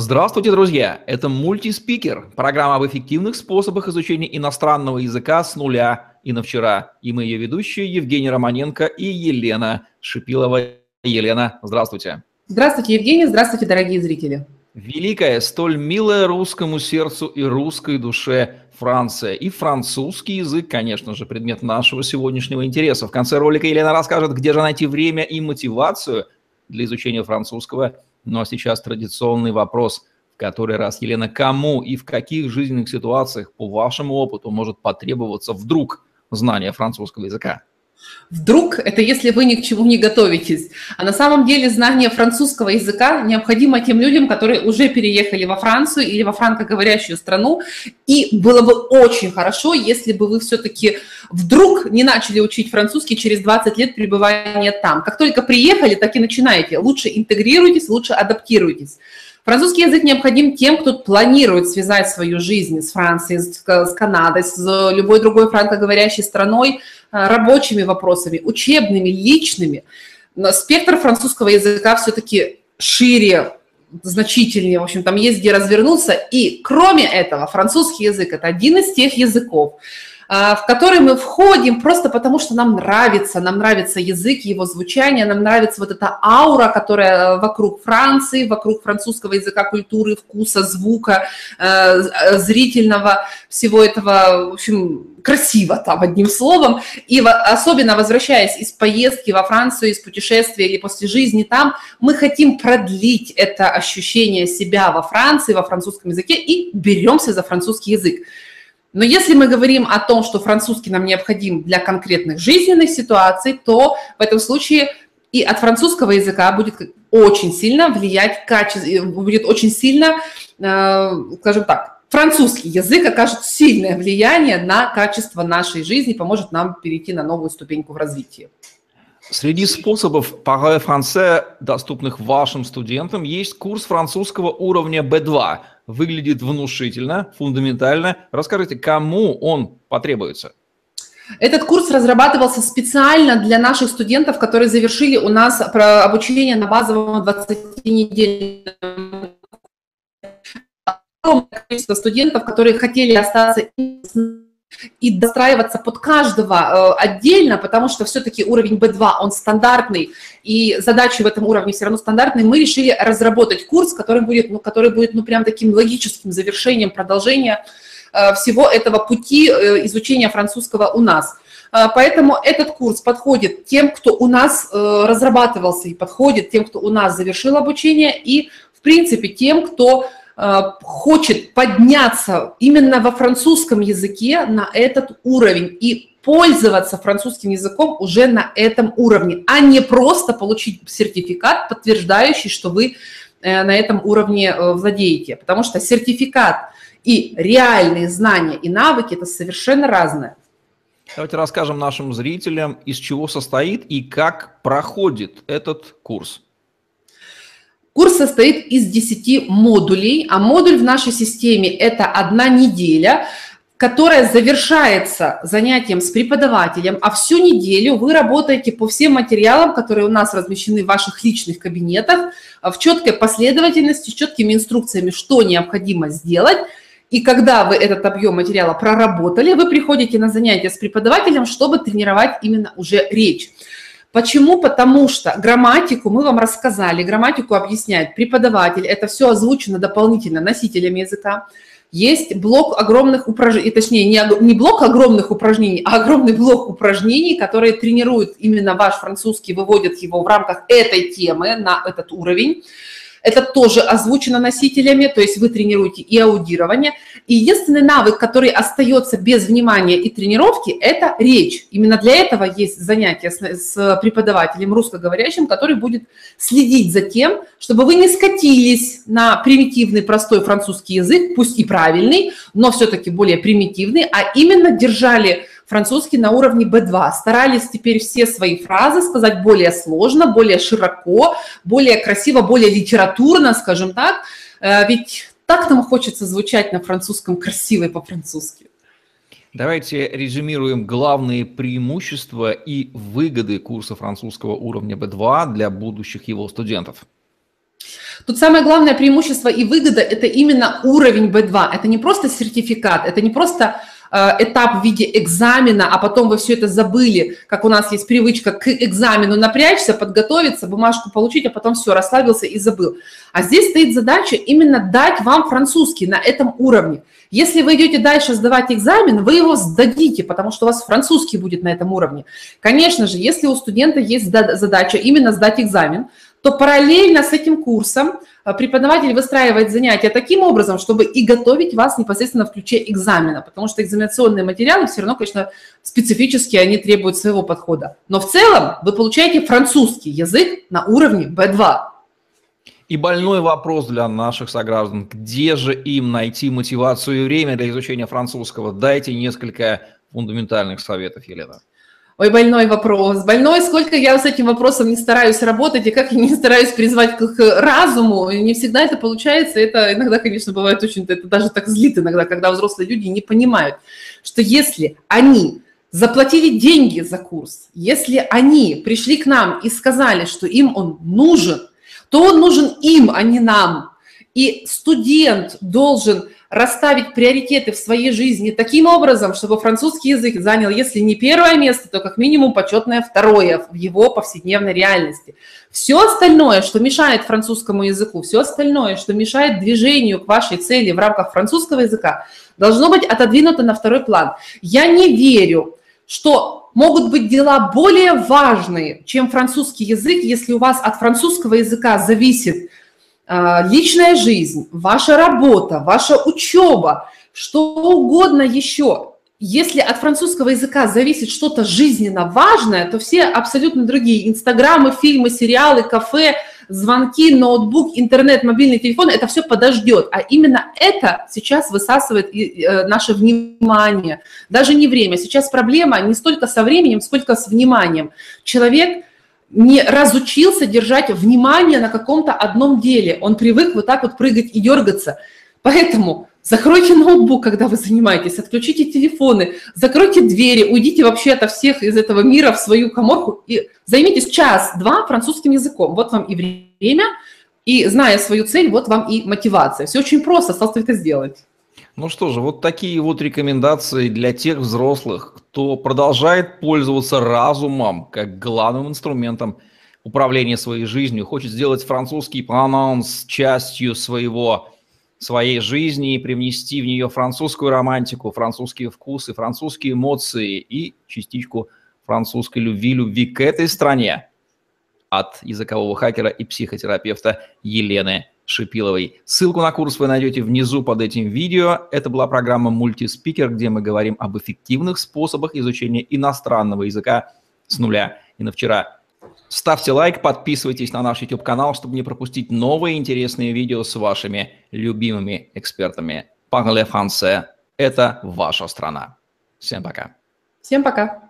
Здравствуйте, друзья! Это мультиспикер, программа об эффективных способах изучения иностранного языка с нуля и на вчера. И мы ее ведущие Евгений Романенко и Елена Шипилова. Елена, здравствуйте. Здравствуйте, Евгений, здравствуйте, дорогие зрители. Великая, столь милая русскому сердцу и русской душе Франция. И французский язык, конечно же, предмет нашего сегодняшнего интереса. В конце ролика Елена расскажет, где же найти время и мотивацию для изучения французского ну а сейчас традиционный вопрос, в который раз, Елена, кому и в каких жизненных ситуациях, по вашему опыту, может потребоваться вдруг знание французского языка? Вдруг это если вы ни к чему не готовитесь. А на самом деле знание французского языка необходимо тем людям, которые уже переехали во Францию или во франкоговорящую страну. И было бы очень хорошо, если бы вы все-таки вдруг не начали учить французский через 20 лет пребывания там. Как только приехали, так и начинаете. Лучше интегрируйтесь, лучше адаптируйтесь. Французский язык необходим тем, кто планирует связать свою жизнь с Францией, с Канадой, с любой другой франкоговорящей страной, э, рабочими вопросами, учебными, личными. Но спектр французского языка все-таки шире, значительнее, в общем, там есть где развернуться. И кроме этого, французский язык – это один из тех языков, в который мы входим просто потому, что нам нравится, нам нравится язык, его звучание, нам нравится вот эта аура, которая вокруг Франции, вокруг французского языка, культуры, вкуса, звука, э, зрительного, всего этого, в общем, красиво там, одним словом. И особенно возвращаясь из поездки во Францию, из путешествия или после жизни там, мы хотим продлить это ощущение себя во Франции, во французском языке и беремся за французский язык. Но если мы говорим о том, что французский нам необходим для конкретных жизненных ситуаций, то в этом случае и от французского языка будет очень сильно влиять качество, э, будет очень сильно, э, скажем так, французский язык окажет сильное влияние на качество нашей жизни, поможет нам перейти на новую ступеньку в развитии. Среди способов parler français, доступных вашим студентам, есть курс французского уровня B2. Выглядит внушительно, фундаментально. Расскажите, кому он потребуется? Этот курс разрабатывался специально для наших студентов, которые завершили у нас обучение на базовом 20-недельном количество студентов, которые хотели остаться и достраиваться под каждого э, отдельно, потому что все-таки уровень B2, он стандартный, и задачи в этом уровне все равно стандартные, мы решили разработать курс, который будет, ну, который будет, ну, прям таким логическим завершением, продолжения э, всего этого пути э, изучения французского у нас. Поэтому этот курс подходит тем, кто у нас разрабатывался и подходит тем, кто у нас завершил обучение, и, в принципе, тем, кто хочет подняться именно во французском языке на этот уровень и пользоваться французским языком уже на этом уровне, а не просто получить сертификат, подтверждающий, что вы э, на этом уровне э, владеете. Потому что сертификат и реальные знания и навыки – это совершенно разное. Давайте расскажем нашим зрителям, из чего состоит и как проходит этот курс. Курс состоит из 10 модулей, а модуль в нашей системе – это одна неделя, которая завершается занятием с преподавателем, а всю неделю вы работаете по всем материалам, которые у нас размещены в ваших личных кабинетах, в четкой последовательности, с четкими инструкциями, что необходимо сделать. И когда вы этот объем материала проработали, вы приходите на занятия с преподавателем, чтобы тренировать именно уже речь. Почему? Потому что грамматику мы вам рассказали, грамматику объясняет преподаватель, это все озвучено дополнительно носителями языка. Есть блок огромных упражнений, точнее, не, не блок огромных упражнений, а огромный блок упражнений, которые тренируют именно ваш французский, выводят его в рамках этой темы на этот уровень. Это тоже озвучено носителями, то есть вы тренируете и аудирование. И единственный навык, который остается без внимания и тренировки, это речь. Именно для этого есть занятие с, с преподавателем русскоговорящим, который будет следить за тем, чтобы вы не скатились на примитивный, простой французский язык, пусть и правильный, но все-таки более примитивный, а именно держали французский на уровне B2. Старались теперь все свои фразы сказать более сложно, более широко, более красиво, более литературно, скажем так. Э, ведь так нам хочется звучать на французском красиво по-французски. Давайте резюмируем главные преимущества и выгоды курса французского уровня B2 для будущих его студентов. Тут самое главное преимущество и выгода – это именно уровень B2. Это не просто сертификат, это не просто этап в виде экзамена, а потом вы все это забыли, как у нас есть привычка к экзамену напрячься, подготовиться, бумажку получить, а потом все, расслабился и забыл. А здесь стоит задача именно дать вам французский на этом уровне. Если вы идете дальше сдавать экзамен, вы его сдадите, потому что у вас французский будет на этом уровне. Конечно же, если у студента есть задача именно сдать экзамен, то параллельно с этим курсом а, преподаватель выстраивает занятия таким образом, чтобы и готовить вас непосредственно в ключе экзамена, потому что экзаменационные материалы все равно, конечно, специфически они требуют своего подхода. Но в целом вы получаете французский язык на уровне B2. И больной вопрос для наших сограждан. Где же им найти мотивацию и время для изучения французского? Дайте несколько фундаментальных советов, Елена. Ой, больной вопрос. Больной, сколько я с этим вопросом не стараюсь работать, и как я не стараюсь призвать к разуму, не всегда это получается. Это иногда, конечно, бывает очень, это даже так злит иногда, когда взрослые люди не понимают, что если они заплатили деньги за курс, если они пришли к нам и сказали, что им он нужен, то он нужен им, а не нам. И студент должен расставить приоритеты в своей жизни таким образом, чтобы французский язык занял, если не первое место, то как минимум почетное второе в его повседневной реальности. Все остальное, что мешает французскому языку, все остальное, что мешает движению к вашей цели в рамках французского языка, должно быть отодвинуто на второй план. Я не верю, что могут быть дела более важные, чем французский язык, если у вас от французского языка зависит личная жизнь, ваша работа, ваша учеба, что угодно еще. Если от французского языка зависит что-то жизненно важное, то все абсолютно другие инстаграмы, фильмы, сериалы, кафе, звонки, ноутбук, интернет, мобильный телефон, это все подождет. А именно это сейчас высасывает э, наше внимание. Даже не время. Сейчас проблема не столько со временем, сколько с вниманием. Человек не разучился держать внимание на каком-то одном деле. Он привык вот так вот прыгать и дергаться. Поэтому закройте ноутбук, когда вы занимаетесь, отключите телефоны, закройте двери, уйдите вообще ото всех из этого мира в свою коморку и займитесь час-два французским языком. Вот вам и время, и зная свою цель, вот вам и мотивация. Все очень просто, осталось только сделать. Ну что же, вот такие вот рекомендации для тех взрослых, кто продолжает пользоваться разумом как главным инструментом управления своей жизнью, хочет сделать французский прононс частью своего, своей жизни и привнести в нее французскую романтику, французские вкусы, французские эмоции и частичку французской любви, любви к этой стране от языкового хакера и психотерапевта Елены Шипиловой. Ссылку на курс вы найдете внизу под этим видео. Это была программа «Мультиспикер», где мы говорим об эффективных способах изучения иностранного языка с нуля и на вчера. Ставьте лайк, подписывайтесь на наш YouTube-канал, чтобы не пропустить новые интересные видео с вашими любимыми экспертами. Parlez français – это ваша страна. Всем пока. Всем пока.